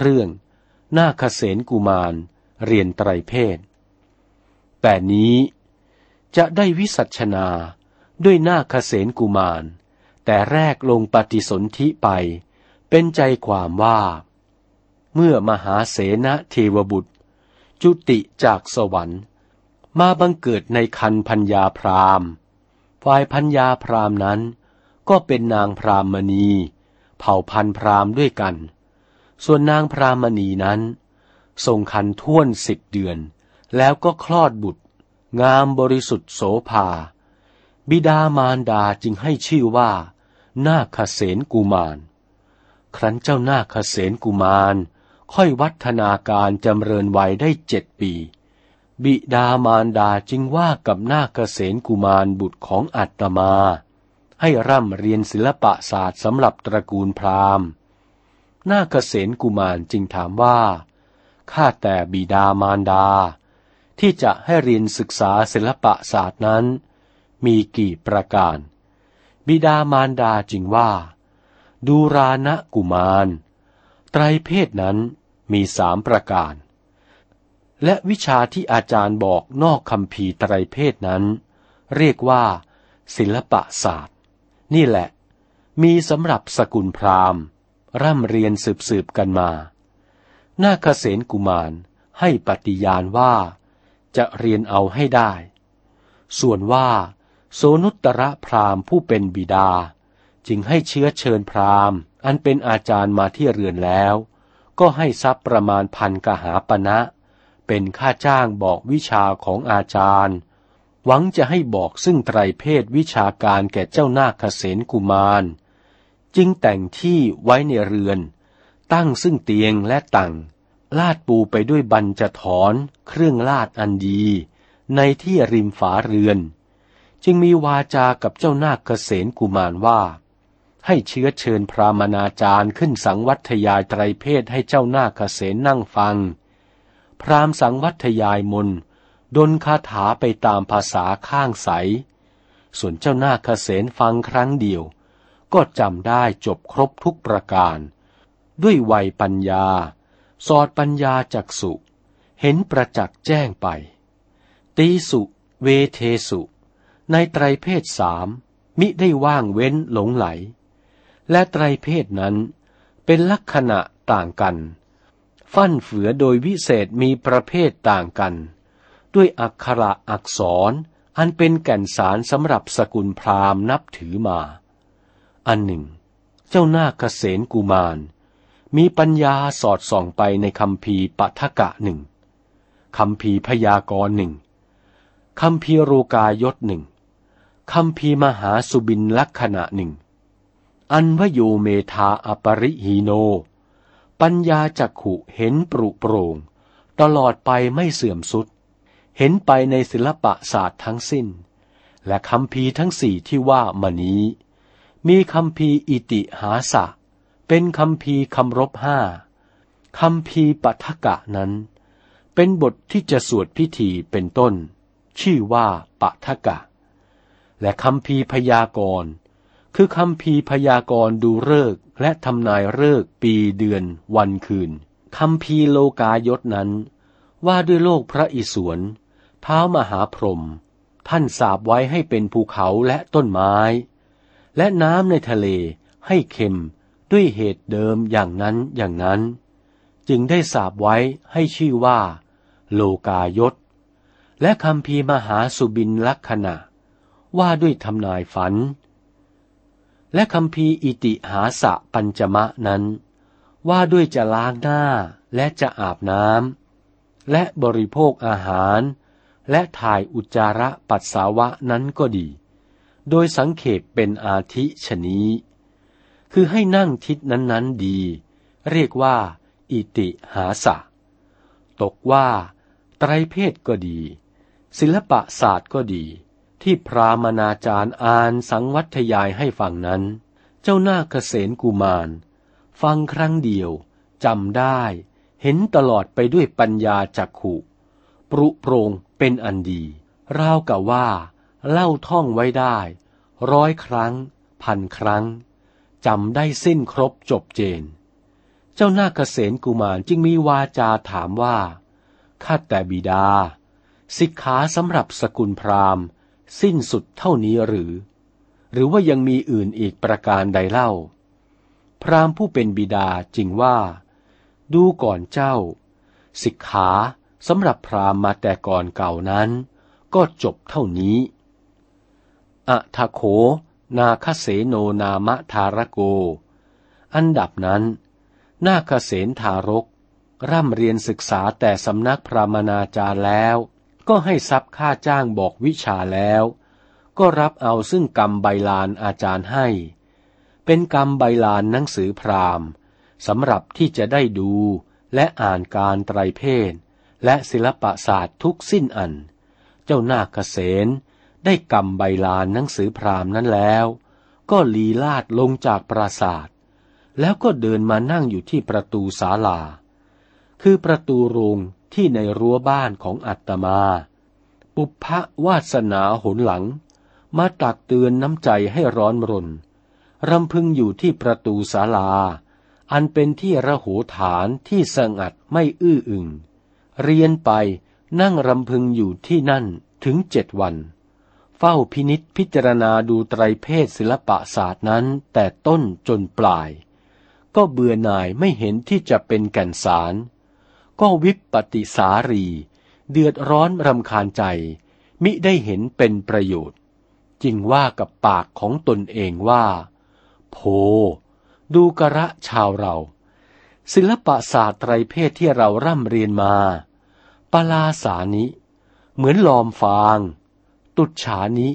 เรื่อง นาคเสนกุมาร เรียนไตรเพศ แต่นี้จะได้วิสัชนาด้วยนาคเสนกุมาร แต่แรกลงปฏิสนธิไป เป็นใจความว่า เมื่อมหาเสนเทวบุตร จุติจากสวรรค์ มาบังเกิดในคันพัญญาพรามฝ่ายพัญญาพรามนั้น ก็เป็นนางพรามณี เผ่าพันพรามด้วยกัน ส่วนนางพรามณีนั้น ทรงคันท่วนสิบเดือน แล้วก็คลอดบุตร งามบริสุทธิ์โสภา บิดามารดาจึงให้ชื่อว่า นาคเสนกุมาร ครั้นเจ้านาคเสนกุมาร ค่อยวัฒนาการจำเริญวัยได้เจ็ดปี บิดามารดาจึงว่ากับนาคเสนกุมารบุตรของอัตมา ให้ร่ำเรียนศิลปะศาสตร์สำหรับตระกูลพราหมณ์ นาคเสนกุมารจึงถามว่า ข้าแต่บิดามารดา ที่จะให้เรียนศึกษาศิลปะศาสตร์นั้น มีกี่ประการ บิดามารดาจึงว่า ดูรานะกุมาร ไตรเพศนั้นมีสามประการ และวิชาที่อาจารย์บอกนอกคำพีไตรเพศนั้น เรียกว่า ศิลปะศาสตร์ นี่แหละ มีสำหรับสกุลพราหมณ์ ร่ำเรียนสืบๆกันมา นาคเสนกุมารให้ปฏิญาณว่าจะเรียนเอาให้ได้ ส่วนว่า โสนุตระพราหมณ์ผู้เป็นบิดา จึงให้เชื้อเชิญพราหมณ์ อันเป็นอาจารย์มาที่เรือนแล้ว ก็ให้ทรัพย์ประมาณพันกหาปณะเป็นค่าจ้างบอกวิชาของอาจารย์ หวังจะให้บอกซึ่งไตรเพศวิชาการแก่เจ้านาคเสนกุมาร จึงแต่งที่ไว้ในเรือน ตั้งซึ่งเตียงและตังลาดปูไปด้วยบัญจะถอนเครื่องลาดอันดี ในที่ริมฝาเรือน จึงมีวาจากับเจ้านาคเกษณกุมารว่า ให้เชื้อเชิญพรามนาจารย์ขึ้นสังวัทยายไตรเพศให้เจ้านาคเกษณนั่งฟัง พรามสังวัทยายมนดนคาถาไปตามภาษาข้างใส ส่วนเจ้านาคเกษณฟังครั้งเดียว ก็จำได้จบครบทุกประการ ด้วยวัยปัญญา สอดปัญญาจักสุ เห็นประจักษ์แจ้งไป ตีสุเวเทสุ ในไตรเพศสามมิได้ว่างเว้นหลงไหล และไตรเพศนั้นเป็นลักษณะต่างกัน ฟั่นเฟือโดยวิเศษมีประเภทต่างกัน ด้วยอักขระอักษรอันเป็นแก่นสารสำหรับสกุลพราหมณ์นับถือมา อันหนึ่ง เจ้าหน้าเกษณกุมาร มีปัญญาสอดส่องไปในคำพีปัทกะหนึ่งคำพีพยากรหนึ่งคำพีโรกายศหนึ่งคำพีมหาสุบินลักษณะหนึ่ง อันวโยเมธาอปริหีโน ปัญญาจักขุเห็นปรุโปรงตลอดไปไม่เสื่อมสุด เห็นไปในศิลปะศาสตร์ทั้งสิ้น และคำพีทั้งสี่ที่ว่ามานี้ มีคำพีอิติหาสะ เป็นคำพีคำรบห้าคำพีปัทกะนั้น เป็นบทที่จะสวดพิธีเป็นต้น ชื่อว่าปัทกะ และคำพีพยากรณ์คือคำพีพยากรณ์ดูเลิกและทำนายเลิกปีเดือนวันคืนคำพีโลกายศนั้น ว่าด้วยโลกพระอิศวรเท้ามหาพรหมท่านสาบไว้ให้เป็นภูเขาและต้นไม้ และน้ำในทะเลให้เค็มด้วยเหตุเดิมอย่างนั้นอย่างนั้น จึงได้สาบไว้ให้ชื่อว่า โลกายศ และคำพีมหาสุบินลักษณะ ว่าด้วยทำนายฝัน และคำพีอิติหาสะปัญจมะนั้น ว่าด้วยจะล้างหน้าและจะอาบน้ำและบริโภคอาหาร และถ่ายอุจจาระปัสสาวะนั้นก็ดี โดยสังเขปเป็นอาทิชนี้ คือให้นั่งทิศนั้นๆดี เรียกว่า อิติหาสะ ตกว่า ไตรเพศก็ดี ศิลปะศาสตร์ก็ดี ที่พรามนาจารย์อ่านสังวัทยายให้ฟังนั้น เจ้าหน้าเกษณกุมาร ฟังครั้งเดียวจำได้เห็นตลอดไปด้วยปัญญาจักขุ ปรุโปรงเป็นอันดี ราวกับว่า เล่าท่องไว้ได้ ร้อยครั้ง พันครั้งจำได้สิ้นครบจบเจน เจ้านาคเษนกุมารจึงมีวาจาถามว่า ข้าแต่บิดา สิกขาสำหรับสกุลพราหมณ์ สิ้นสุดเท่านี้หรือ หรือว่ายังมีอื่นอีกประการใดเล่า พราหมณ์ผู้เป็นบิดาจึงว่า ดูก่อนเจ้า สิกขาสำหรับพราหมณ์มาแต่ก่อนเก่านั้น ก็จบเท่านี้ อะทะโข นาคเสโนนามะทารโก อันดับนั้น นาคเสนทารก ร่ำเรียนศึกษาแต่สำนักพระมนาจาร์แล้ว ก็ให้ทรัพย์ค่าจ้างบอกวิชาแล้ว ก็รับเอาซึ่งกรรมใบลานอาจารย์ให้ เป็นกรรมใบลานหนังสือพราหมณ์สำหรับที่จะได้ดูและอ่านการไตรเพศ และศิลปศาสตร์ทุกสิ้นอัน เจ้านาคเสน ได้กำใบลานหนังสือพราหมณ์นั้นแล้ว ก็ลีลาดลงจากปราศาสตร์แล้วก็เดินมานั่งอยู่ที่ประตูศาลา คือประตูโรงที่ในรั้วบ้านของอัตมา ปุพพะวาสนาหนหลัง มาตักเตือนน้ำใจให้ร้อนรน รำพึงอยู่ที่ประตูศาลา อันเป็นที่ระหูฐานที่สงัดไม่อื้ออึง เรียนไปนั่งรำพึงอยู่ที่นั่นถึงเจ็ดวัน เฝ้าพินิษพิจารณาดูไตรเพศศิลปศาสตร์นั้นแต่ต้นจนปลาย ก็เบื่อหน่ายไม่เห็นที่จะเป็นแก่นสาร ก็วิปปติสารี เดือดร้อนรำคาญใจ มิได้เห็นเป็นประโยชน์ จึงว่ากับปากของตนเองว่า โพ ดูกระชาวเรา ศิลปศาสตร์ไตรเพศที่เราร่ำเรียนมาปลาสานิ เหมือนลอมฟาง ตุฉานี้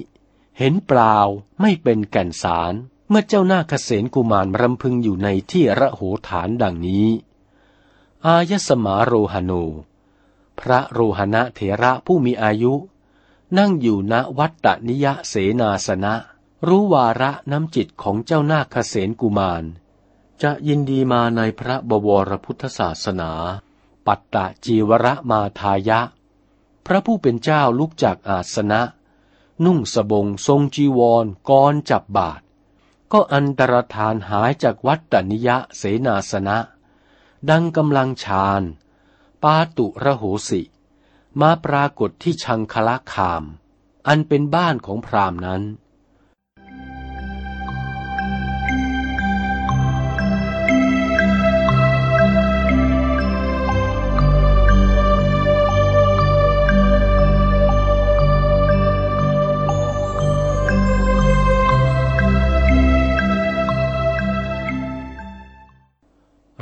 เห็นเปล่าไม่เป็นแก่นสาร เมื่อเจ้าหน้าเกษณกุมารรำพึงอยู่ในที่ระโหฐานดังนี้ อายสมาโรหโน พระโรหณะเถระผู้มีอายุ นั่งอยู่ณวัตตนิยเสนาสนะ รู้วาระน้ำจิตของเจ้าหน้าเกษณกุมาร จะยินดีมาในพระบวรพุทธศาสนา ปัตตะจีวรมาทายะพระผู้เป็นเจ้าลุกจากอาสนะ นุ่งสบงทรงจีวรกรจับบาท ก็อันตรธานหายจากวัดตนิยะเสนาสนะ ดังกำลังฌานปาตุระโหสิ มาปรากฏที่ชังคละคาม อันเป็นบ้านของพรามนั้น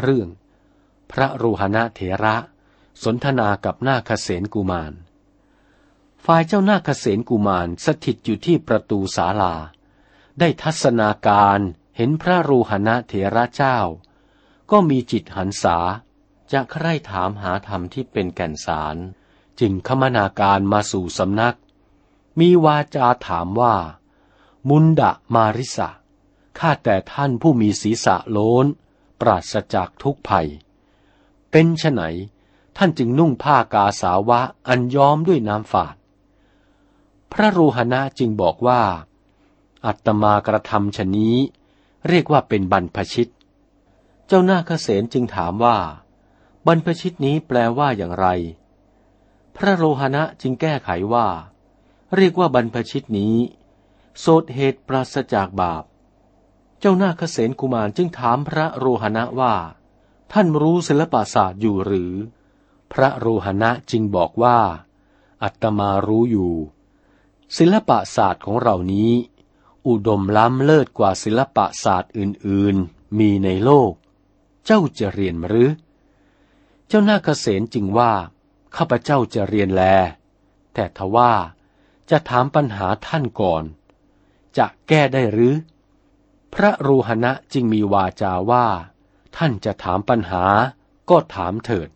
เรื่อง พระโรหณะเถระ สนทนากับนาคเสนกุมาร ฝ่ายเจ้านาคเสนกุมารสถิตอยู่ที่ประตูศาลา ได้ทัศนาการเห็นพระโรหณะเถระเจ้า ก็มีจิตหันษาจะใคร่ถามหาธรรมที่เป็นแก่นสาร จึงคมนาการมาสู่สำนัก มีวาจาถามว่า มุนดะมาริสะข้าแต่ท่านผู้มีศีรษะโล้น ราศจากทุกภัย เป็นไฉนท่านจึงนุ่งผ้ากาสาวะอันย้อมด้วยน้ำฝาด พระโรหณะจึงบอกว่า อัตมากระทำชนี้ เรียกว่าเป็นบรรพชิต เจ้าหน้าเกษณจึงถามว่า บรรพชิตนี้แปลว่าอย่างไร พระโรหณะจึงแก้ไขว่า เรียกว่าบรรพชิตนี้ โสดเหตุปราศจากบาป จ้าหน้าเกษณกุมารจึงถามพระโรหณะว่า ท่านรู้ศิลปศาสตร์อยู่หรือ พระโรหณะจึงบอกว่า อัตมารู้อยู่ ศิลปศาสตร์ของเรานี้ อุดมล้ำเลิศกว่าศิลปศาสตร์อื่นๆ มีในโลก เจ้าจะเรียนหรือ เจ้าหน้าเกษณจึงว่า ข้าพเจ้าจะเรียนแล แต่ทว่าจะถามปัญหาท่านก่อน จะแก้ได้หรือ พระรูหณะจึงมีวาจาว่า ท่านจะถามปัญหาก็ถามเถิด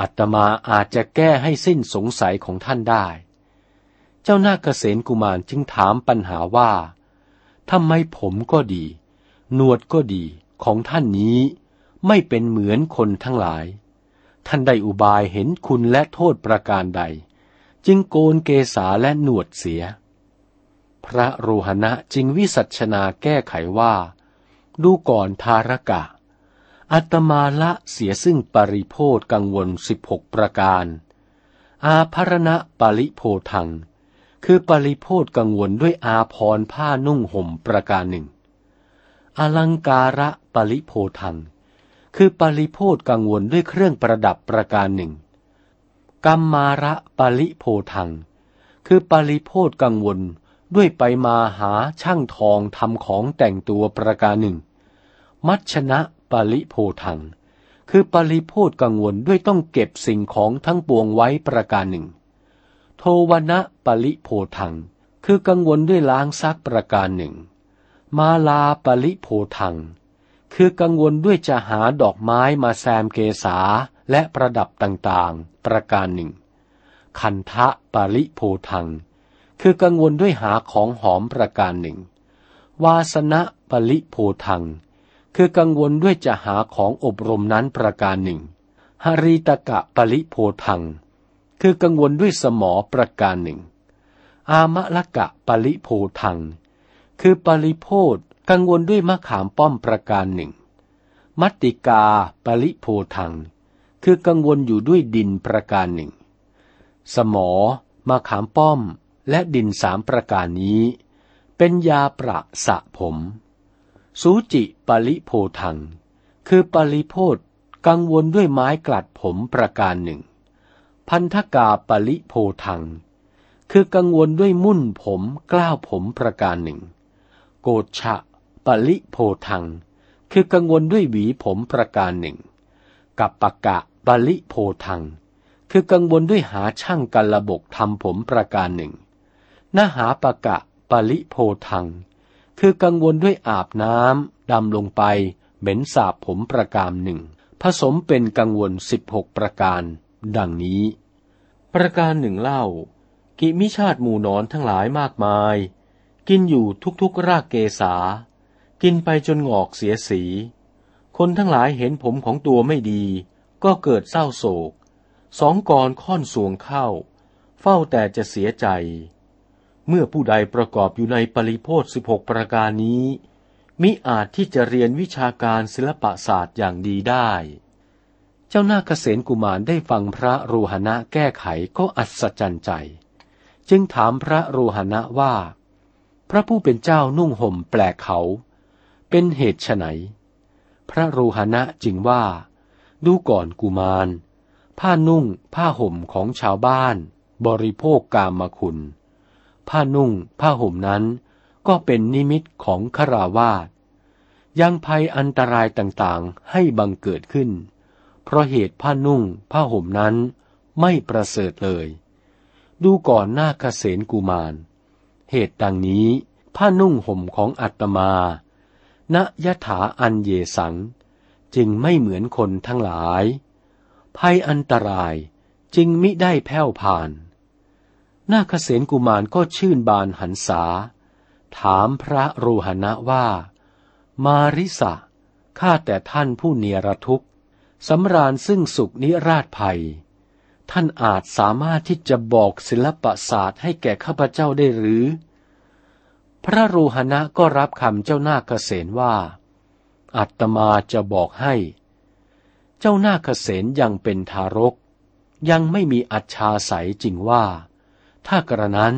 อัตมาอาจจะแก้ให้สิ้นสงสัยของท่านได้ เจ้านาเกษณกุมารจึงถามปัญหาว่าทำไมผมก็ดี หนวดก็ดีของท่านนี้ไม่เป็นเหมือนคนทั้งหลาย ท่านได้อุบายเห็นคุณและโทษประการใด จึงโกนเกษาและหนวดเสีย พระโรหณะจึงวิสัชนาแก้ไขว่า ดูก่อนทารกะ อัตมาละเสียซึ่งปริโพธกังวลสิบหกประการ อาภรณะปริโพทัง คือปริโพธกังวลด้วยอาพรผ้านุ่งห่มประการหนึ่ง อลังการะปริโพทัง คือปริโพธกังวลด้วยเครื่องประดับประการหนึ่งกัมมาระปริโพทัง คือปริโพธกังวล ด้วยไปมาหาช่างทองทำของแต่งตัวประการหนึ่ง มัชนะปริโพทัง คือปริโพธกังวลด้วยต้องเก็บสิ่งของทั้งปวงไว้ประการหนึ่ง โทวนะปริโพทัง คือกังวลด้วยล้างซักประการหนึ่ง มาลาปริโพทัง คือกังวลด้วยจะหาดอกไม้มาแซมเกษาและประดับต่างๆ ประการหนึ่ง คันทะปริโพทัง คือกังวลด้วยหาของหอมประการหนึ่ง วาสนะปริโพทัง คือกังวลด้วยจะหาของอบรมนั้นประการหนึ่งหริตกะปริโพทัง คือกังวลด้วยสมอประการหนึ่ง อามะละกะปริโพทัง คือปริโพธกังวลด้วยมะขามป้อมประการหนึ่ง มัตติกาปริโพทัง คือกังวลอยู่ด้วยดินประการหนึ่ง สมอมะขามป้อม และดินสามประการนี้ เป็นยาประสะผม สูจิปริโพทัง คือปริโพธกังวลด้วยไม้กลัดผมประการหนึ่ง พันธกาปริโพทัง คือกังวลด้วยมุ่นผมกล้าวผมประการหนึ่ง โกชะปริโพทัง คือกังวลด้วยหวีผมประการหนึ่ง กัปปะกะปริโพทัง คือกังวลด้วยหาช่างกันระบกทำผมประการหนึ่ง นหาปะกะปริโพทัง คือกังวลด้วยอาบน้ำดำลงไป เหม็นสาบผมประการหนึ่ง ผสมเป็นกังวลสิบหกประการ ดังนี้ ประการหนึ่งเล่า กิมิชาติหมู่นอนทั้งหลายมากมาย กินอยู่ทุกๆรากเกษา กินไปจนงอกเสียสี คนทั้งหลายเห็นผมของตัวไม่ดี ก็เกิดเศร้าโศก สองกรค่อนสวงเข้า เฝ้าแต่จะเสียใจ เมื่อผู้ใดประกอบอยู่ในปริโพธสิบหกประการนี้ มิอาจที่จะเรียนวิชาการศิลปศาสตร์อย่างดีได้ เจ้าหน้าเกษณกุมารได้ฟังพระโรหณะแก้ไขก็อัศจรรย์ใจ จึงถามพระโรหณะว่า พระผู้เป็นเจ้านุ่งห่มแปลกเขา เป็นเหตุไฉนพระโรหณะจึงว่า ดูก่อนกุมาร ผ้านุ่งผ้าห่มของชาวบ้าน บริโภคกามคุณ ผ้านุ่ง ผ้าห่มนั้น ก็เป็นนิมิตของขราวาสยังภัยอันตรายต่างๆให้บังเกิดขึ้น เพราะเหตุผ้านุ่ง ผ้าห่มนั้นไม่ประเสริฐเลย ดูก่อนหน้าเกษณกุมาร เหตุดังนี้ ผ้านุ่งห่มของอัตมาณยถาอันเยสัง จึงไม่เหมือนคนทั้งหลาย ภัยอันตรายจึงมิได้แผ่วผ่าน นาคเษนกุมารก็ชื่นบานหันษา ถามพระโรหณะว่า มาริสะข้าแต่ท่านผู้เนียรทุกข์สำราญซึ่งสุขนิราชภัย ท่านอาจสามารถที่จะบอกศิลปศาสตร์ให้แก่ข้าพเจ้าได้หรือ พระโรหณะก็รับคำเจ้านาคเษนว่า อัตมาจะบอกให้ เจ้านาคเษนยังเป็นทารก ยังไม่มีอัจฉาสัยจริงว่า ถ้ากระนั้น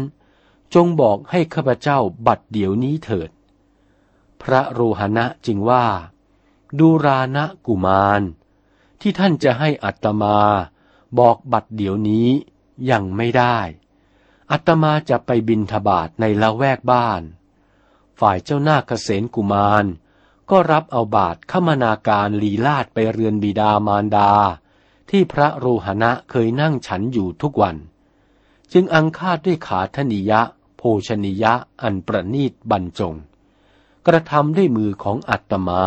จงบอกให้ข้าพเจ้าบัดเดี๋ยวนี้เถิด พระโรหณะจึงว่า ดูรานะกุมาร ที่ท่านจะให้อัตมา บอกบัดเดี๋ยวนี้ยังไม่ได้ อัตมาจะไปบินทบาทในละแวกบ้าน ฝ่ายเจ้าหน้าเกษณกุมาร ก็รับเอาบาทขมนาการลีลาดไปเรือนบิดามารดา ที่พระโรหณะเคยนั่งฉันอยู่ทุกวัน จึงอังคาดด้วยขาธนิยะ โภชนิยะอันประนีตบรรจง กระทำด้วยมือของอัตมา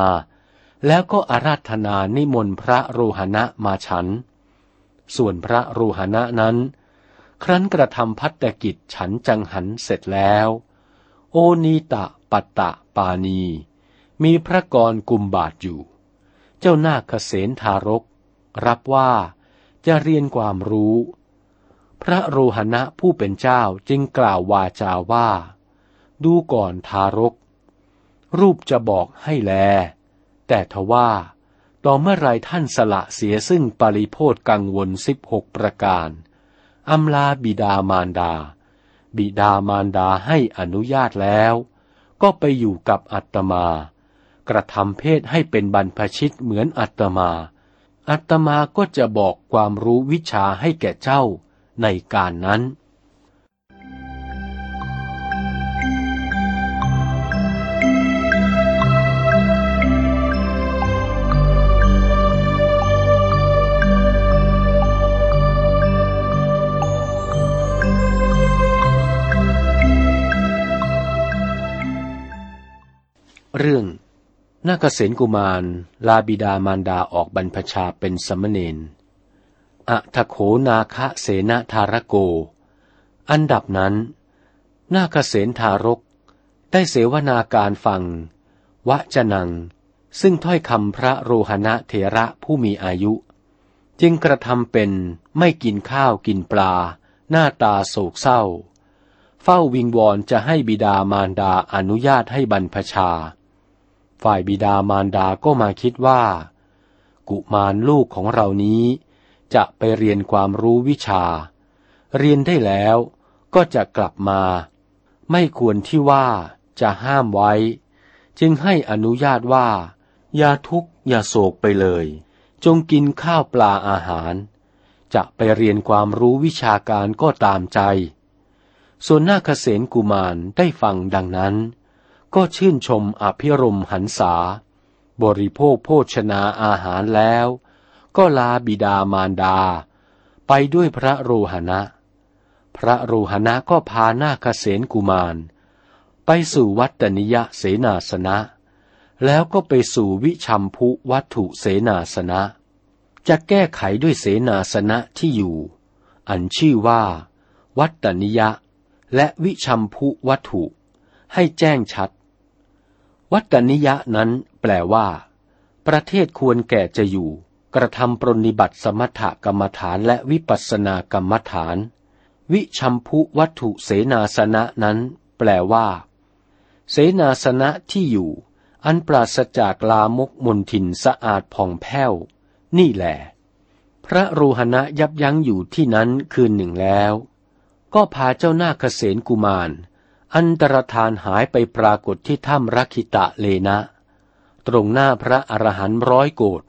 แล้วก็อาราธนานิมนต์พระโรหณะมาฉัน ส่วนพระโรหณะนั้น ครั้นกระทำพัตกิจฉันจังหันเสร็จแล้ว โอนีตะปัตตะปานี มีพระกรกุมบาทอยู่ เจ้านาคเษนทารก รับว่าจะเรียนความรู้ พระโรหณะผู้เป็นเจ้าจึงกล่าววาจาว่า ดูก่อนทารก รูปจะบอกให้แล แต่ทว่าต่อเมื่อไรท่านสละเสียซึ่งปริโพธกังวลสิบหกประการอำลาบิดามารดา บิดามารดาให้อนุญาตแล้ว ก็ไปอยู่กับอัตมา กระทำเพศให้เป็นบรรพชิตเหมือนอัตมา อัตมาก็จะบอกความรู้วิชาให้แก่เจ้า ในการนั้น เรื่องนาคเษนกุมาร ลาบิดามารดาออกบรรพชาเป็นสมณเณร อะทะโขนาคะเสนาธารโก อันดับนั้น นาคเษนทารก ได้เสวนาการฟัง วะจนัง ซึ่งถ้อยคำพระโรหณะเถระผู้มีอายุ จึงกระทำเป็นไม่กินข้าวกินปลา หน้าตาโศกเศร้า เฝ้าวิงวอนจะให้บิดามารดาอนุญาตให้บรรพชา ฝ่ายบิดามารดาก็มาคิดว่า กุมารลูกของเรานี้ จะไปเรียนความรู้วิชา เรียนได้แล้วก็จะกลับมา ไม่ควรที่ว่าจะห้ามไว้ จึงให้อนุญาตว่า อย่าทุกข์อย่าโศกไปเลย จงกินข้าวปลาอาหาร จะไปเรียนความรู้วิชาการก็ตามใจ ส่วนนาคเษนกุมารได้ฟังดังนั้น ก็ชื่นชมอภิรมหันษา บริโภคโภชนาอาหารแล้ว ก็ลาบิดามารดา ไปด้วยพระโรหณะ พระโรหณะก็พานาคเษนกุมาร ไปสู่วัตนิยเสนาสนะ แล้วก็ไปสู่วิชัมพุวัตถุเสนาสนะ จะแก้ไขด้วยเสนาสนะที่อยู่ อันชื่อว่า วัตนิยะ และวิชัมพุวัตถุ ให้แจ้งชัด วัตนิยะนั้นแปลว่าประเทศควรแก่จะอยู่ กระทำปรนิบัติสมถกรรมฐานและวิปัสสนากรรมฐาน วิชัมพุวัตถุเสนาสนะนั้น แปลว่า เสนาสนะที่อยู่ อันปราศจากลามกมนทินสะอาดผ่องแผ้ว นี่แหละพระรูหณะยับยั้งอยู่ที่นั้นคืนหนึ่งแล้ว ก็พาเจ้าหน้าเกษณกุมาร อันตรธานหายไปปรากฏที่ถ้ำรักิตะเลนะ ตรงหน้าพระอรหันต์ร้อยโกด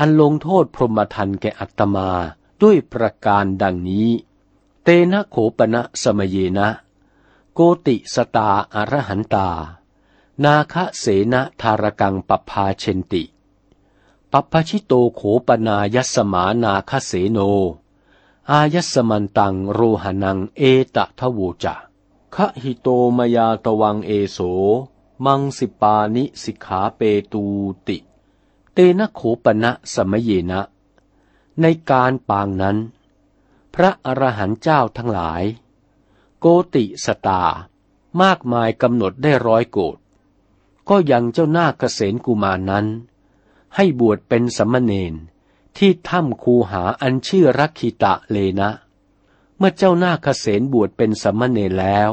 อันลงโทษพรหมทันแก่อัตมาด้วยประการดังนี้ เตนะโขปณะสมเยนะ โกติสตาอรหันตา นาคเสนะธารกังปภาเชนติปัปชิโตโขปนายสมานาคเสโน อายสมันตังโรหนังเอตะทะโวจะคะหิโตมยาตวังเอโส มังสิปานิสิกขาเปตูติ เตนะโขปณะสมเยนะ ในการปางนั้น พระอรหันต์เจ้าทั้งหลาย โกติสตามากมายกำหนดได้ร้อยโกดก็ยังเจ้าหน้าเกษณกุมารนั้น ให้บวชเป็นสมณเณรที่ถ้ำคูหาอันชื่อรักขิตะเลนะ เมื่อเจ้าหน้าเกษณบวชเป็นสมณเณรแล้ว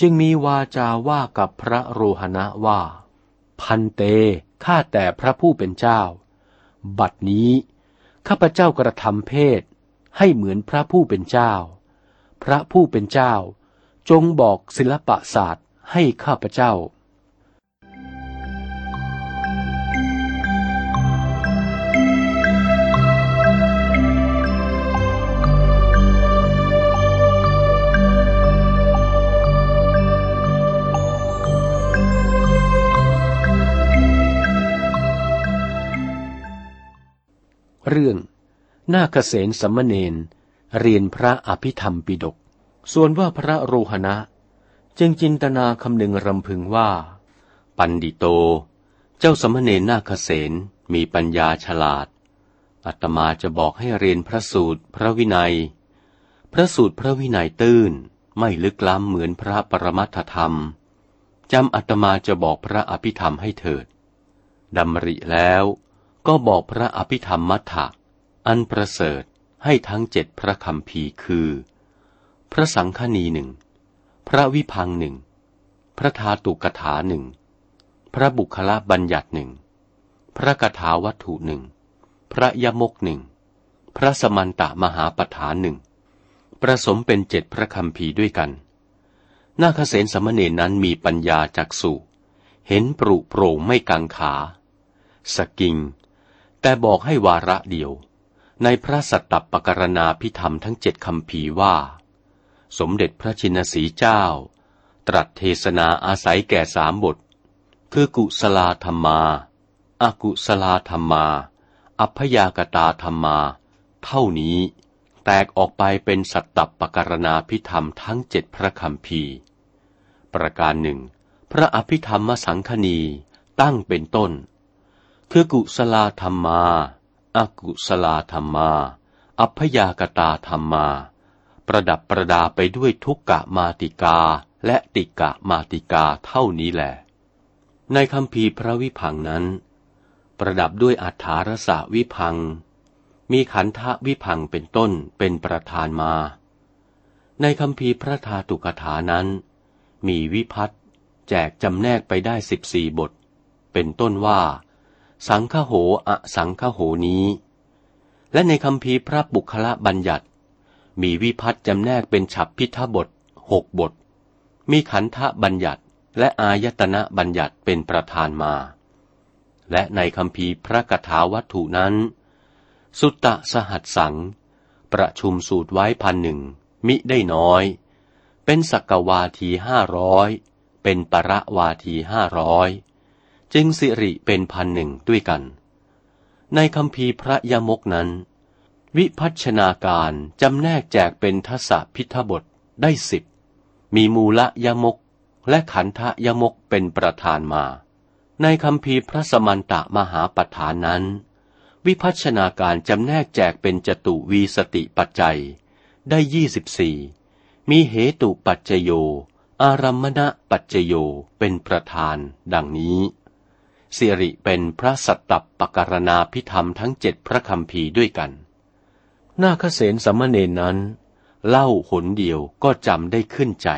จึงมีวาจาว่ากับพระโรหณะว่า พันเต ข้าแต่พระผู้เป็นเจ้า บัดนี้ข้าพเจ้ากระทำเพศให้เหมือนพระผู้เป็นเจ้า พระผู้เป็นเจ้า จงบอกศิลปศาสตร์ให้ข้าพเจ้า เรื่อง นาคเษนสมณเณรเรียนพระอภิธรรมปิดก ส่วนว่าพระโรหณะ จึงจินตนาคำหนึ่งรำพึงว่า ปันดิโต เจ้าสมณเณรนาคเษนมีปัญญาฉลาด อัตมาจะบอกให้เรียนพระสูตรพระวินัย พระสูตรพระวินัยตื้นไม่ลึกล้ำเหมือนพระปรมัตถธรรมจำอัตมาจะบอกพระอภิธรรมให้เถิดดำริแล้ว ก็บอกพระอภิธรรมมัทธะอันประเสริฐให้ทั้งเจ็ดพระคำพีคือ พระสังฆนีหนึ่ง พระวิพังหนึ่ง พระธาตุกถาหนึ่ง พระบุคละบัญญัติหนึ่ง พระกถาวัตถุหนึ่ง พระยมกหนึ่ง พระสมันตะมหาปฐานหนึ่ง ประสมเป็นเจ็ดพระคำพีด้วยกัน นาคเสนสมณเณรนั้นมีปัญญาจักสุเห็นปรุโปร่งไม่กังขา สกิง แต่บอกให้วาระเดียว ในพระสัตตปกรณาพิธรรมทั้งเจ็ดคำพีว่า สมเด็จพระชินสีเจ้า ตรัสเทศนาอาศัยแก่สามบท คือกุศลาธรรมาอากุศลาธรรมา อัพยากตาธรรมา เท่านี้ แตกออกไปเป็นสัตตปกรณาพิธรรมทั้งเจ็ดพระคำพีประการหนึ่งพระอภิธรรมสังคณีตั้งเป็นต้น คือกุศลธรรมาอากุศลธรรมา อัพยากตาธรรมา ประดับประดาไปด้วยทุกกะมาติกาและติกะมาติกาเท่านี้แหละ ในคำพีพระวิพังนั้น ประดับด้วยอัฐารสะวิพัง มีขันธวิพังเป็นต้นเป็นประธานมา ในคำพีพระธาตุกถานั้น มีวิพัตแจกจำแนกไปได้สิบสี่บท เป็นต้นว่า สังฆโหอสังฆโหนี้ และในคำพีพระบุคละบัญญัติ มีวิพัตจำแนกเป็นฉับพิทบทหกบท มีขันธบัญญัติและอายตนะบัญญัติเป็นประธานมา และในคำพีพระกถาวัตถุนั้น สุตตะสหัสสัง ประชุมสูตรไว้พันหนึ่งมิได้น้อย เป็นสักวาทีห้าร้อยเป็นประวาทีห้าร้อย จึงสิริเป็นพันหนึ่งด้วยกัน ในคำพีพระยมกนั้น วิพัชนาการจำแนกแจกเป็นทศพิทบทได้สิบ มีมูละยมกและขันธยมกเป็นประธานมา ในคำพีพระสมันตะมหาปัฏฐานนั้น วิพัชนาการจำแนกแจกเป็นจตุวีสติปัจจัย ได้ยี่สิบสี่มีเหตุปัจจโย อารัมมณปัจจโยเป็นประธานดังนี้ สิริเป็นพระสัตตปกรณาพิธรรมทั้งเจ็ดพระคำพีด้วยกัน นาคเสนสมณเณรนั้น เล่าหนเดียวก็จำได้ขึ้นใจ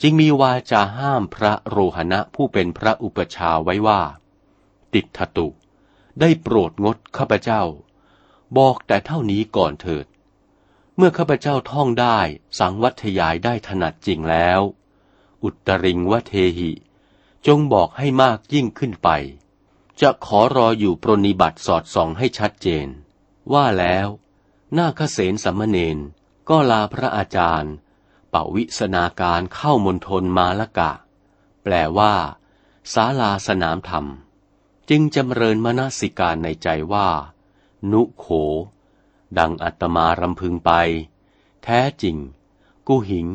จึงมีวาจาห้ามพระโรหณะผู้เป็นพระอุปชาไว้ว่า ติดทตุได้โปรดงดข้าพเจ้า บอกแต่เท่านี้ก่อนเถิด เมื่อข้าพเจ้าท่องได้สังวัทยายได้ถนัดจริงแล้ว อุตริงวเทหิ จงบอกให้มากยิ่งขึ้นไป จะขอรออยู่ปรนิบัติสอดส่องให้ชัดเจน ว่าแล้วนาคเสนสัมมเนนก็ลาพระอาจารย์ป่าวิสนาการเข้ามณฑลมาละกะ แปลว่าศาลาสนามธรรม จึงจำเริญมนสิการในใจว่า นุโข ดังอัตมารำพึงไป แท้จริงกุหิง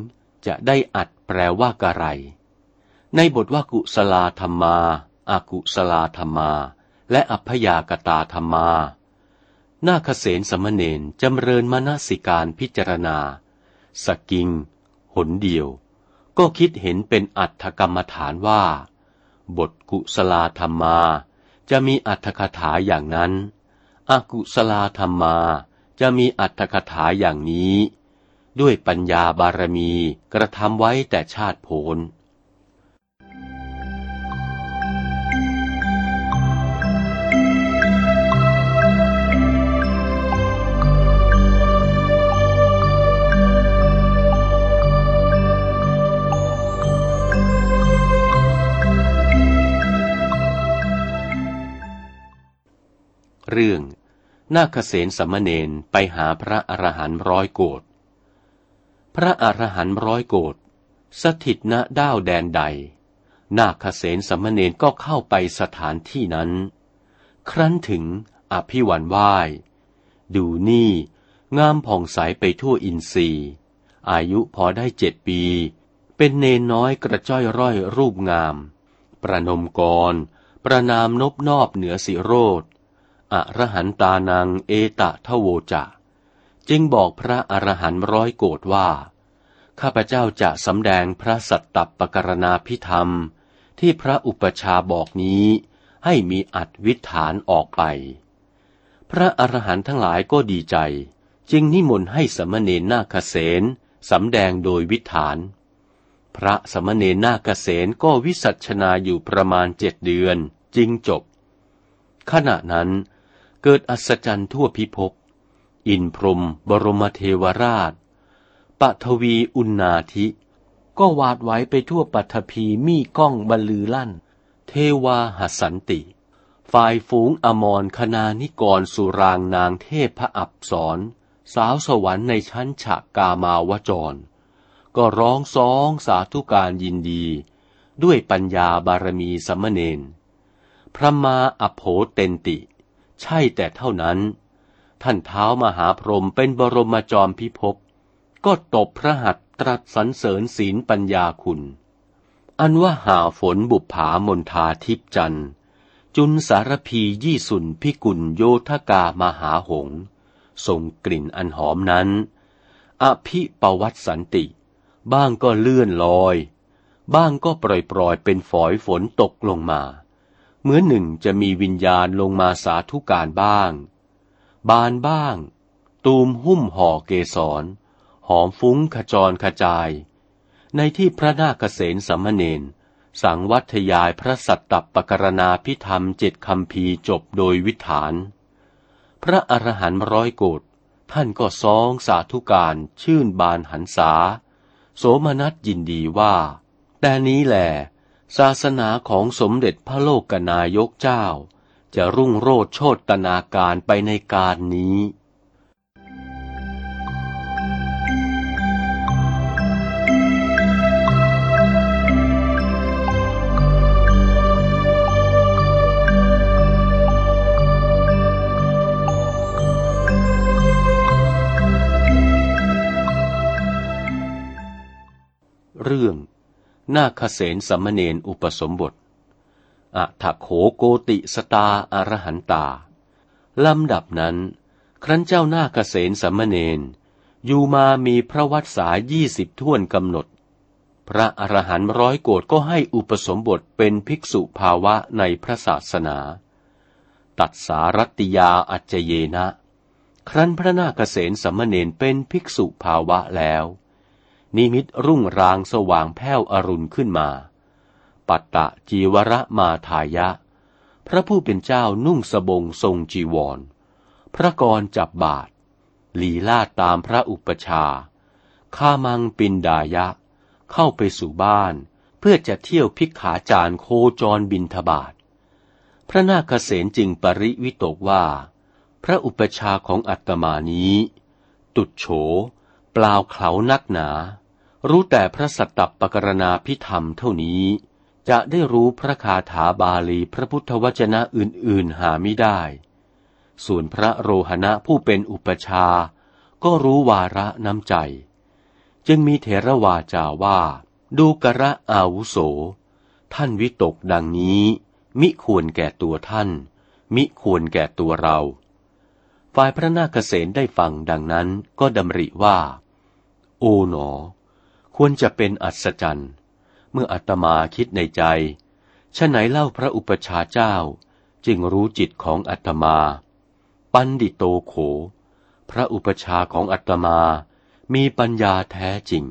จะได้อัดแปลว่ากะไร ในบทว่ากุสลาธรรมาอากุสลาธรรมา และอัพยากตาธรรมานาคเสนสมณเณรจำเริญมนสิการพิจารณา สกิง หนเดียว ก็คิดเห็นเป็นอัตถกรรมฐานว่า บทกุศลาธรรมา จะมีอัตถคถาอย่างนั้นอากุศลาธรรมาจะมีอัตถคถาอย่างนี้ ด้วยปัญญาบารมีกระทำไว้แต่ชาติโผน เรื่อง นาคเสนสมณเณรไปหาพระอรหันต์ร้อยโกดพระอรหันต์ร้อยโกดสถิตณด้าวแดนใด นาคเสนสมณเณรก็เข้าไปสถานที่นั้น ครั้นถึงอภิวันไหวดูนี่ งามผ่องใสไปทั่วอินทรีย์อายุพอได้เจ็ดปี เป็นเนนน้อยกระจ้อยร้อยรูปงาม ประนมกร ประนามนบนอบเหนือสิโรธ อรหันตานังเอตะทโวจะ จึงบอกพระอรหันต์ร้อยโกรธว่า ข้าพเจ้าจะสำแดงพระสัตตปกรณาพิธรรม ที่พระอุปชาบอกนี้ให้มีอัดวิถานออกไป พระอรหันต์ทั้งหลายก็ดีใจ จึงนิมนต์ให้สมณเณรนาคเสนสำแดงโดยวิถาน พระสมณเณรนาคเสนก็วิสัชนาอยู่ประมาณเจ็ดเดือนจึงจบ ขณะนั้น เกิดอัศจรรย์ทั่วพิภพ อินพรมบรมเทวราชปทวีอุณาธิ ก็วาดไว้ไปทั่วปัทภีมีก้องบรรลือลั่น เทวาหัสันติ ฝ่ายฝูงอมรคณานิกรสุรางนางเทพพระอับสรสาวสวรรค์ในชั้นฉะกามาวจร ก็ร้องซองสาธุการยินดี ด้วยปัญญาบารมีสมเณรพระมาอโภเตนติ ใช่แต่เท่านั้น ท่านเท้ามหาพรหมเป็นบรมจอมพิภพก็ตบพระหัตตรัสสรรเสริญศีลปัญญาคุณ อันว่าหาฝนบุปผามนทาทิพจันจุนสารพียี่สุนพิกุลโยธกามหาหงส่งกลิ่นอันหอมนั้น อภิปวัตสันติ บ้างก็เลื่อนลอย บ้างก็ปล่อยปล่อยเป็นฝอยฝนตกลงมา เหมือนหนึ่งจะมีวิญญาณลงมาสาธุการบ้าง บานบ้าง ตูมหุ้มห่อเกสร หอมฟุ้งขจรขจาย ในที่พระนาคเษนสัมมเนนสังวัทยายพระสัตตปกรณาพิธรรมเจ็ดคำพีจบโดยวิถาน พระอรหันต์ร้อยโกดท่านก็ซองสาธุการชื่นบานหันษา โสมนัสยินดีว่า แต่นี้แหละ ศาสนาของสมเด็จพระโลกนายกเจ้า จะรุ่งโรจโชตนาการไปในการนี้เรื่อง นาคเสนสัมเนนอุปสมบท อัถโขโกติสตาอารหันตา ลำดับนั้น ครั้นเจ้านาคเสนสัมเนนอยู่มามีพระวัดสายี่สิบท่วนกำหนด พระอรหันต์ร้อยโกดก็ให้อุปสมบทเป็นภิกษุภาวะในพระศาสนา ตัดสารัติยาอัจเจเยนะ ครั้นพระนาคเสนสัมเนนเป็นภิกษุภาวะแล้ว นิมิตรุ่งรางสว่างแผ้วอรุณขึ้นมา ปัตตะจีวรมาทายะ พระผู้เป็นเจ้านุ่งสบงทรงจีวร พระกรจับบาท ลีลาดตามพระอุปชาข้ามังปินดายะ เข้าไปสู่บ้าน เพื่อจะเที่ยวพิกขาจารโคจรบินทบาท พระนาคเษนจึงปริวิตกว่า พระอุปชาของอัตมานี้ ตุดโฉเปล่าเขานักหนา รู้แต่พระสัตตปกรณาพิธรรมเท่านี้ จะได้รู้พระคาถาบาลีพระพุทธวจนะอื่นๆหาไม่ได้ ส่วนพระโรหณะผู้เป็นอุปชา ก็รู้วาระน้ำใจ จึงมีเถรวาจาว่า ดูกระอาวุโส ท่านวิตกดังนี้ มิควรแก่ตัวท่าน มิควรแก่ตัวเรา ฝ่ายพระนาคเษนได้ฟังดังนั้นก็ดำริว่า โอ๋หนอ ควรจะเป็นอัศจรรย์ เมื่ออาตมาคิดในใจฉะไหนเล่าพระอุปชาเจ้า จึงรู้จิตของอาตมา ปันดิโตโข พระอุปชาของอาตมามีปัญญาแท้จริง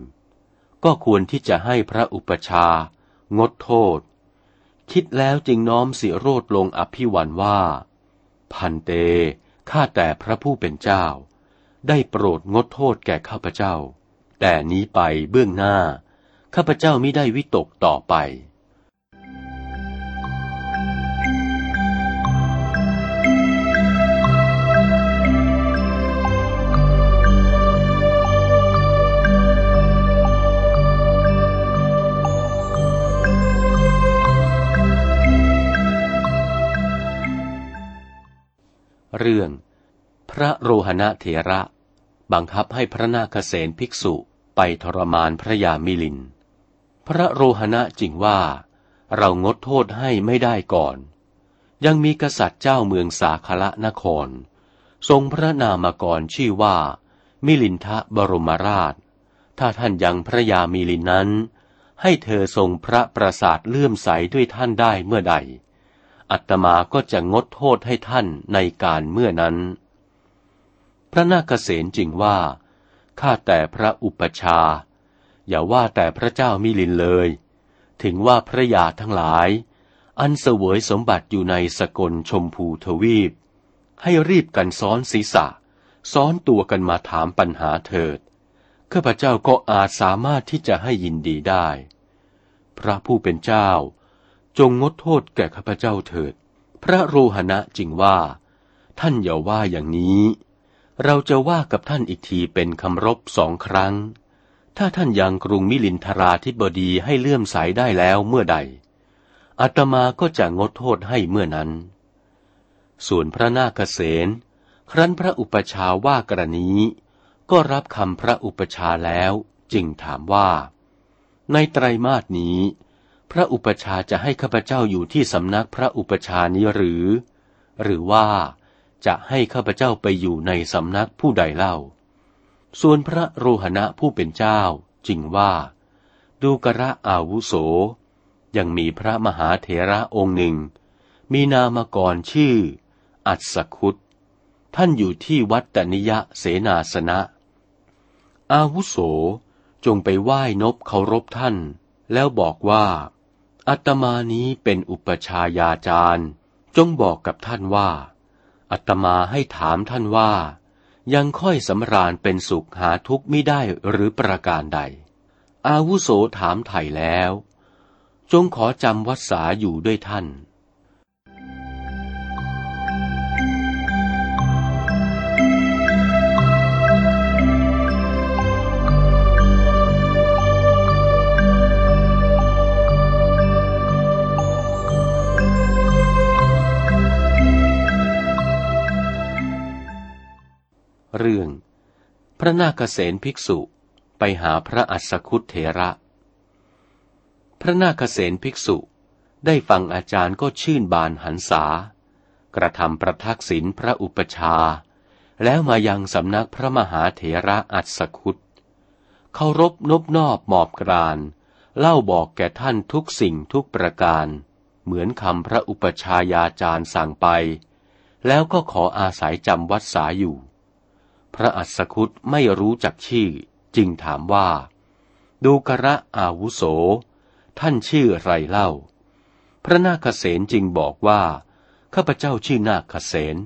ก็ควรที่จะให้พระอุปชางดโทษ คิดแล้วจึงน้อมสิโรดลงอภิวันว่า พันเตข้าแต่พระผู้เป็นเจ้า ได้โปรดงดโทษแก่ข้าพเจ้า แต่นี้ไปเบื้องหน้า ข้าพเจ้าม่ได้วิตกต่อไป เรื่อง พระโรหณะเถระ บังคับให้พระนาคเษนภิกษุ ไปทรมานพระยามิลิน พระโรหณะจริงว่า เรางดโทษให้ไม่ได้ก่อน ยังมีกษัตริย์เจ้าเมืองสาคละนคร ทรงพระนามกรชื่อว่า มิลินทะบรมราช ถ้าท่านยังพระยามิลินนั้น ให้เธอทรงพระประสาทเลื่อมใสด้วยท่านได้เมื่อใด อัตมาก็จะงดโทษให้ท่านในการเมื่อนั้น พระนาคเษนจริงว่า ข้าแต่พระอุปชา อย่าว่าแต่พระเจ้ามิลินเลย ถึงว่าพระยาทั้งหลาย อันเสวยสมบัติอยู่ในสกลชมพูทวีป ให้รีบกันซ้อนศีรษะ ซ้อนตัวกันมาถามปัญหาเถิดข้าพเจ้าก็อาจสามารถที่จะให้ยินดีได้ พระผู้เป็นเจ้า จงงดโทษแก่ข้าพเจ้าเถิด พระโรหณะจึงว่า ท่านอย่าว่าอย่างนี้ เราจะว่ากับท่านอีกทีเป็นคำรบสองครั้ง ถ้าท่านยังกรุงมิลินทราธิบดีให้เลื่อมใสได้แล้วเมื่อใด อาตมาก็จะงดโทษให้เมื่อนั้น ส่วนพระนาคเษนครั้นพระอุปชาว่ากรณีก็รับคำพระอุปชาแล้วจึงถามว่า ในไตรมาสนี้ พระอุปชาจะให้ข้าพเจ้าอยู่ที่สำนักพระอุปชานี้หรือ หรือว่า จะให้ข้าพเจ้าไปอยู่ในสำนักผู้ใดเล่า ส่วนพระโรหณะผู้เป็นเจ้าจึงว่า ดูกระอาวุโส ยังมีพระมหาเถระองค์หนึ่ง มีนามกรชื่อ อัศคุตท่านอยู่ที่วัดตนิยะเสนาสนะ อาวุโสจงไปไหว้นบเคารพท่าน แล้วบอกว่า อัตมานี้เป็นอุปชายาจารย์ จงบอกกับท่านว่า อัตมาให้ถามท่านว่า ยังค่อยสำราญเป็นสุขหาทุกข์ไม่ได้หรือประการใด อาวุโสถามไถ่แล้ว จงขอจำวัดสาอยู่ด้วยท่าน เรื่อง พระนาคเษนภิกษุไปหาพระอัสคุตเถระ พระนาคเษนภิกษุได้ฟังอาจารย์ก็ชื่นบานหันษากระทำประทักษิณพระอุปชา แล้วมายังสำนักพระมหาเถระอัศคุตเคารพนบนอบหมอบกรานเล่าบอกแก่ท่านทุกสิ่งทุกประการ เหมือนคำพระอุปชายาจารย์สั่งไป แล้วก็ขออาศัยจำวัดสาอยู่ พระอัศคุตไม่รู้จักชื่อ จึงถามว่า ดูกระอาวุโส ท่านชื่อไรเล่า พระนาคเษนจึงบอกว่า ข้าพเจ้าชื่อนาคเษน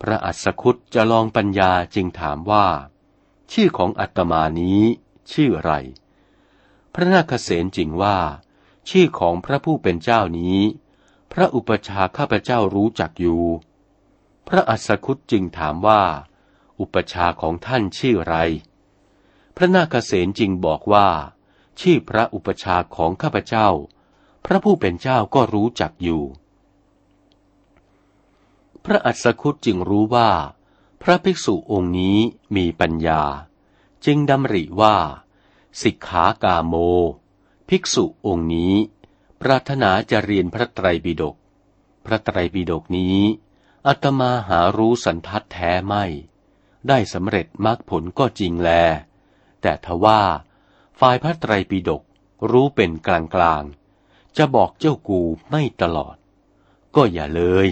พระอัศคุตจะลองปัญญาจึงถามว่า ชื่อของอัตมานี้ชื่อไร พระนาคเษนจึงว่า ชื่อของพระผู้เป็นเจ้านี้ พระอุปชาข้าพเจ้ารู้จักอยู่ พระอัศคุตจึงถามว่า อุปชาของท่านชื่อไร พระนาคเษนจึงบอกว่า ชื่อพระอุปชาของข้าพเจ้า พระผู้เป็นเจ้าก็รู้จักอยู่ พระอัศคุตจึงรู้ว่า พระภิกษุองค์นี้มีปัญญา จึงดำริว่า สิกขากาโม ภิกษุองค์นี้ ปรารถนาจะเรียนพระไตรปิฎกพระไตรปิฎกนี้อาตมาหารู้สันทัดแท้ไม่ ได้สำเร็จมรรคผลก็จริงแล แต่ทว่า ฝ่ายพระไตรปิฎกรู้เป็นกลางกลางจะบอกเจ้ากูไม่ตลอด ก็อย่าเลย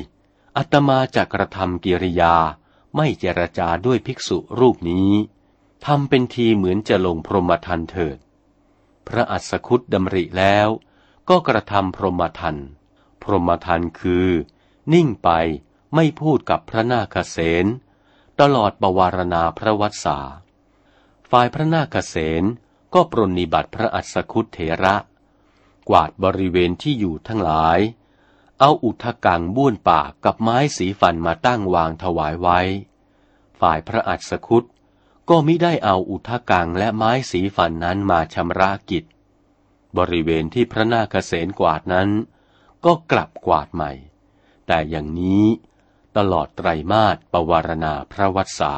อัตมาจะกระทำกิริยาไม่เจรจาด้วยภิกษุรูปนี้ทำเป็นทีเหมือนจะลงพรหมทันเถิด พระอัสคุตดำริแล้วก็กระทำพรหมทัน พรหมทันคือ นิ่งไปไม่พูดกับพระนาคเษน ตลอดบวารณาพระวัสสาฝ่ายพระนาคเษนก็ปรนนิบัติพระอัศคุตเถระ กวาดบริเวณที่อยู่ทั้งหลาย เอาอุทกังบ้วนปากกับไม้สีฟันมาตั้งวางถวายไว้ ฝ่ายพระอัศคุตก็มิได้เอาอุทกังและไม้สีฟันนั้นมาชำระกิจ บริเวณที่พระนาคเษนกวาดนั้น ก็กลับกวาดใหม่ แต่อย่างนี้ ตลอดไตรมาสปวารณาพระวัสสา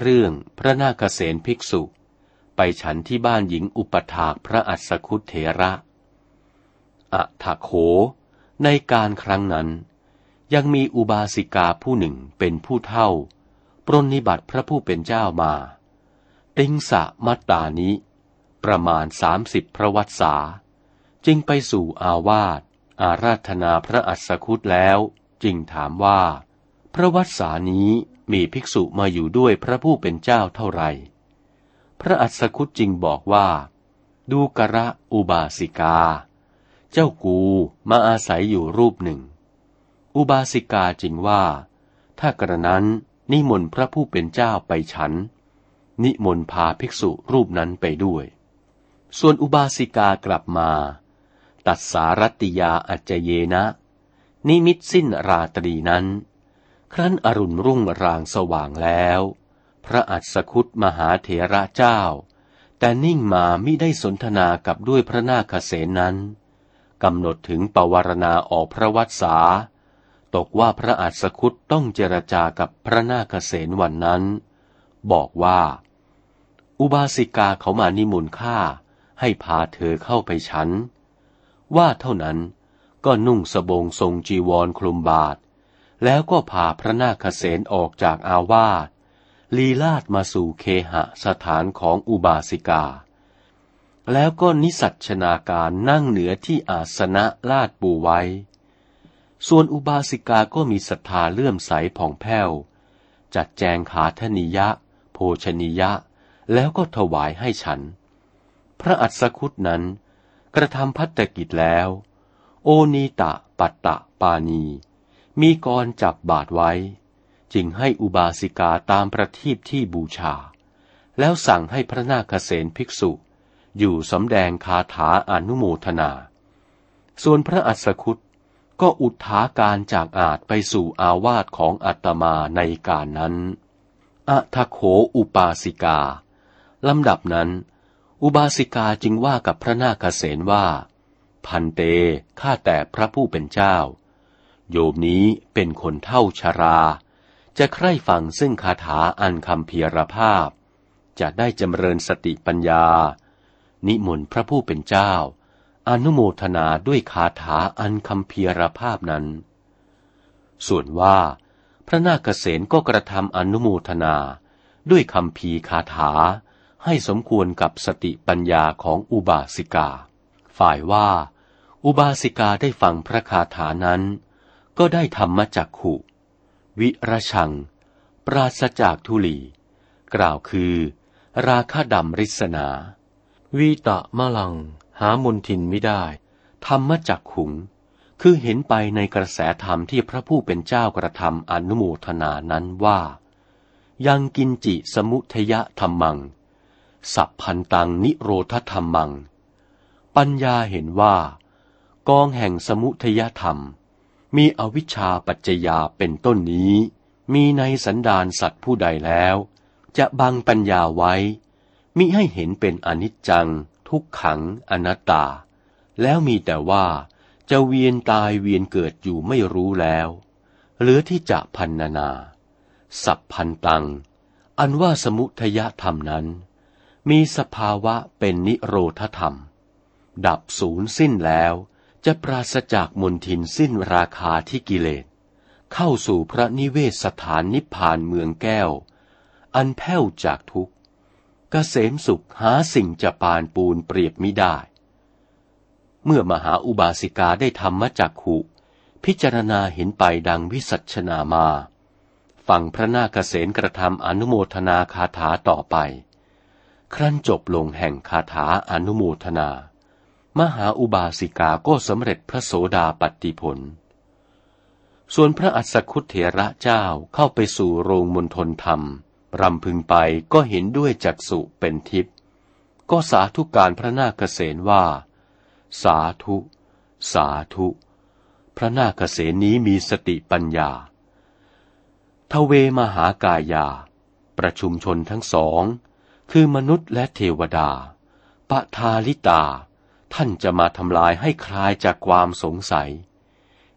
เรื่องพระนาคเษนภิกษุ ไปฉันที่บ้านหญิงอุปถากพระอัศคุเถระ อะถะโข ในการครั้งนั้น ยังมีอุบาสิกาผู้หนึ่งเป็นผู้เท่า ปรนนิบัติพระผู้เป็นเจ้ามา ติงสะมัตตานิ ประมาณสามสิบพระวัตษาจึงไปสู่อาวาสอาราธนาพระอัสคุตแล้วจึงถามว่า พระวัตษานี้มีภิกษุมาอยู่ด้วยพระผู้เป็นเจ้าเท่าไหร่ พระอัสคุตจึงบอกว่า ดูกระอุบาสิกา เจ้ากูมาอาศัยอยู่รูปหนึ่ง อุบาสิกาจึงว่า ถ้ากระนั้นนิมนต์พระผู้เป็นเจ้าไปฉัน นิมนต์พาภิกษุรูปนั้นไปด้วย ส่วนอุบาสิกากลับมา ตัดสารติยาอัจเจเยนะ นิมิตสิ้นราตรีนั้น ครั้นอรุณรุ่งรางสว่างแล้ว พระอัศคุตมหาเถระเจ้า แต่นิ่งมามิได้สนทนากับด้วยพระนาคเสนนั้น กำหนดถึงปวารณาออกพระวัตสา ตกว่าพระอัศคุตต้องเจรจากับพระนาคเสนวันนั้น บอกว่า อุบาสิกาเขามานิมนต์ข้าให้พาเธอเข้าไปฉัน ว่าเท่านั้นก็นุ่งสบงทรงจีวรคลุมบาท แล้วก็พาพระนาคเสนออกจากอาวาสลีลาดมาสู่เคหสถานของอุบาสิกา แล้วก็นิสัชนาการนั่งเหนือที่อาสนะลาดปูไว้ ส่วนอุบาสิกาก็มีศรัทธาเลื่อมใสผ่องแผ้ว จัดแจงขาธนิยะ โภชนิยะ แล้วก็ถวายให้ฉัน พระอัศคุตนั้น กระทำพัตกิจแล้ว โอนีตะปัตตะปานี มีกรจับบาทไว้ จึงให้อุบาสิกาตามประทีปที่บูชา แล้วสั่งให้พระนาคเษนภิกษุ อยู่สำแดงคาถาอนุโมทนา ส่วนพระอัศคุตก็อุทาการจากอาจไปสู่อาวาสของอัตมาในการนั้นอัทโขอุปาสิกา ลำดับนั้น อุบาสิกาจึงว่ากับพระนาคเษนว่า พันเตข้าแต่พระผู้เป็นเจ้า โยมนี้เป็นคนเท่าชรา จะใคร่ฟังซึ่งคาถาอันคำเพียรภาพ จะได้จำเริญสติปัญญา นิมนต์พระผู้เป็นเจ้า อนุโมทนาด้วยคาถาอันคำเพียรภาพนั้น ส่วนว่า พระนาคเษนก็กระทำอนุโมทนาด้วยคำพีคาถาให้สมควรกับสติปัญญาของอุบาสิกา ฝ่ายว่า อุบาสิกาได้ฟังพระคาถานั้น ก็ได้ธรรมจักขุ วิรชัง ปราศจากทุลี กล่าวคือ ราคาดำริศนา วิตะมะลัง หามนทินไม่ได้ ธรรมจักขุง คือเห็นไปในกระแสธรรมที่พระผู้เป็นเจ้ากระทำอนุโมทนานั้นว่า ยังกินจิสมุทยะธรรมัง สัพพันตังนิโรธธรรมัง ปัญญาเห็นว่า กองแห่งสมุทยธรรม มีอวิชชาปัจจยาเป็นต้นนี้ มีในสันดานสัตว์ผู้ใดแล้ว จะบังปัญญาไว้ มิให้เห็นเป็นอนิจจัง ทุกขังอนัตตา แล้วมีแต่ว่าจะเวียนตายเวียนเกิดอยู่ไม่รู้แล้วเหลือที่จะพันนานา สับพันตัง อันว่าสมุทยธรรมนั้น มีสภาวะเป็นนิโรธธรรม ดับศูนย์สิ้นแล้วจะปราศจากมนทินสิ้นราคาที่กิเลส เข้าสู่พระนิเวศสถานนิพพานเมืองแก้ว อันแผ้วจากทุก กเกษมสุขหาสิ่งจะปานปูนเปรียบมิได้ เมื่อมหาอุบาสิกาได้ทำมจักขุ พิจารณาเห็นไปดังวิสัชนามา ฟังพระนาคเษนกระทำอนุโมทนาคาถาต่อไป ครั้นจบลงแห่งคาถาอนุโมทนา มหาอุบาสิกาก็สำเร็จพระโสดาปัตติผล ส่วนพระอัสสคุเถระเจ้าเข้าไปสู่โรงมณฑลธรรม รำพึงไปก็เห็นด้วยจักสุเป็นทิพย์ก็สาธุการพระนาคเษนว่า สาธุ สาธุ พระนาคเษนนี้มีสติปัญญา ทเวมหากายา ประชุมชนทั้งสอง คือมนุษย์และเทวดาปะทาลิตา ท่านจะมาทำลายให้คลายจากความสงสัย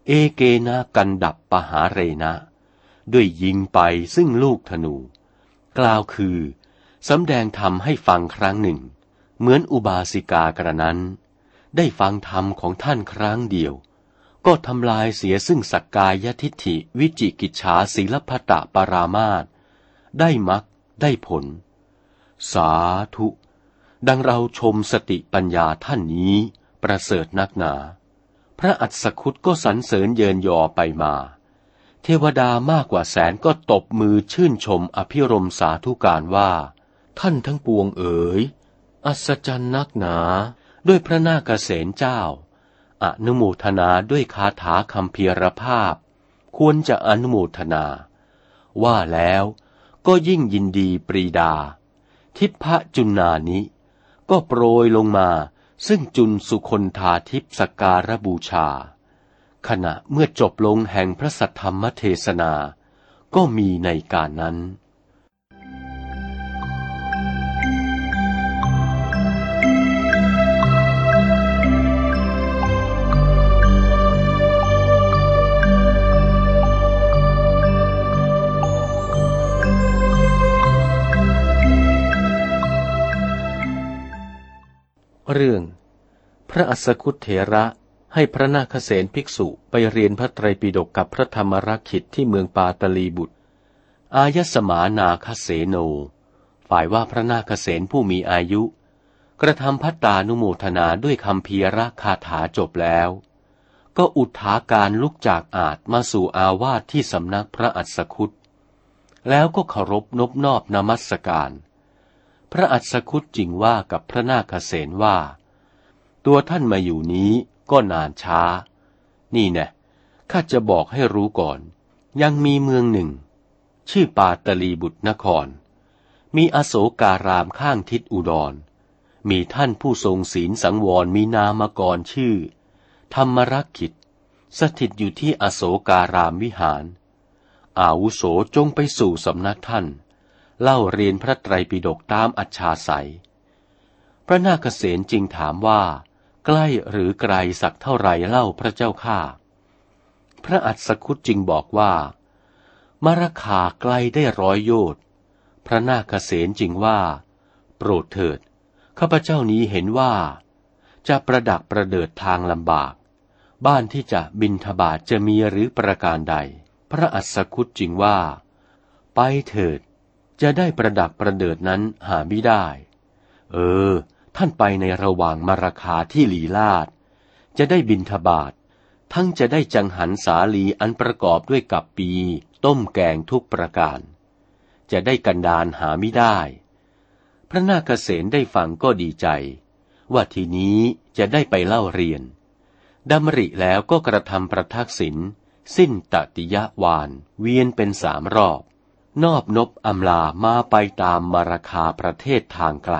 เอเกนะกันดับปหาเรนะ ด้วยยิงไปซึ่งลูกธนู กล่าวคือสำแดงธรรมให้ฟังครั้งหนึ่ง เหมือนอุบาสิกากระนั้น ได้ฟังธรรมของท่านครั้งเดียว ก็ทำลายเสียซึ่งสักกายทิฏฐิวิจิกิจฉาศีลพตะปรามาตได้มักได้ผล สาธุ ดังเราชมสติปัญญาท่านนี้ ประเสริฐนักหนา พระอัศคุตก็สรรเสริญเยินยอไปมา เทวดามากกว่าแสนก็ตบมือชื่นชมอภิรมสาธุการว่า ท่านทั้งปวงเอ๋ย อัศจรรย์นักหนา ด้วยพระนาคเษนเจ้า อนุโมทนาด้วยคาถาคำเพียรภาพ ควรจะอนุโมทนา ว่าแล้วก็ยิ่งยินดีปรีดา ทิพะจุนนานิ ก็โปรยลงมาซึ่งจุนสุคนธาทิพสการบูชา ขณะเมื่อจบลงแห่งพระสัทธรรมเทศนา ก็มีในการนั้น เรื่อง พระอสคุเถระ ให้พระนาคเษนภิกษุไปเรียนพระไตรปิฎกกับพระธรรมรักขิตที่เมืองปาตลีบุตร อายสมานาคเสโน ฝ่ายว่าพระนาคเษนผู้มีอายุ กระทำพัตตานุโมทนาด้วยคำพีระคาถาจบแล้ว ก็อุทาการลุกจากอาจมาสู่อาวาสที่สำนักพระอัสคุตแล้วก็เคารพนบนอบนมัสการ พระอัศคุตจริงว่ากับพระนาคเษนว่า ตัวท่านมาอยู่นี้ ก็นานช้า นี่แน่ข้าจะบอกให้รู้ก่อน ยังมีเมืองหนึ่ง ชื่อปาตลีบุตรนคร มีอโศการามข้างทิศอุดร มีท่านผู้ทรงศีลสังวรมีนามกรชื่อ ธรรมรักขิต สถิตอยู่ที่อโศการามวิหาร อาวุโสจงไปสู่สำนักท่าน เล่าเรียนพระไตรปิฎกตามอัจฉาสัย พระนาคเษนจึงถามว่า ใกล้หรือไกลสักเท่าไรเล่าพระเจ้าข้าพระอัศคุตจึงบอกว่ามรคาไกลได้ร้อยโยชน์พระนาคเษนจึงว่า โปรดเถิด ข้าพเจ้านี้เห็นว่า จะประดักประเดิดทางลำบาก บ้านที่จะบินทบาทจะมีหรือประการใด พระอัศคุตจึงว่า ไปเถิด จะได้ประดักประเดิดนั้นหาไม่ได้ เออ ท่านไปในระหว่างมาราคาที่ลีลาด จะได้บินทบาททั้งจะได้จังหันสาลีอันประกอบด้วยกับปี ต้มแกงทุกประการ จะได้กันดานหาไม่ได้ พระนาคเษนได้ฟังก็ดีใจ ว่าทีนี้จะได้ไปเล่าเรียนดำริแล้วก็กระทำประทักษิณสิ้นตติยะวานเวียนเป็นสามรอบ นอบนบอำลามาไปตามมาราคาประเทศทางไกล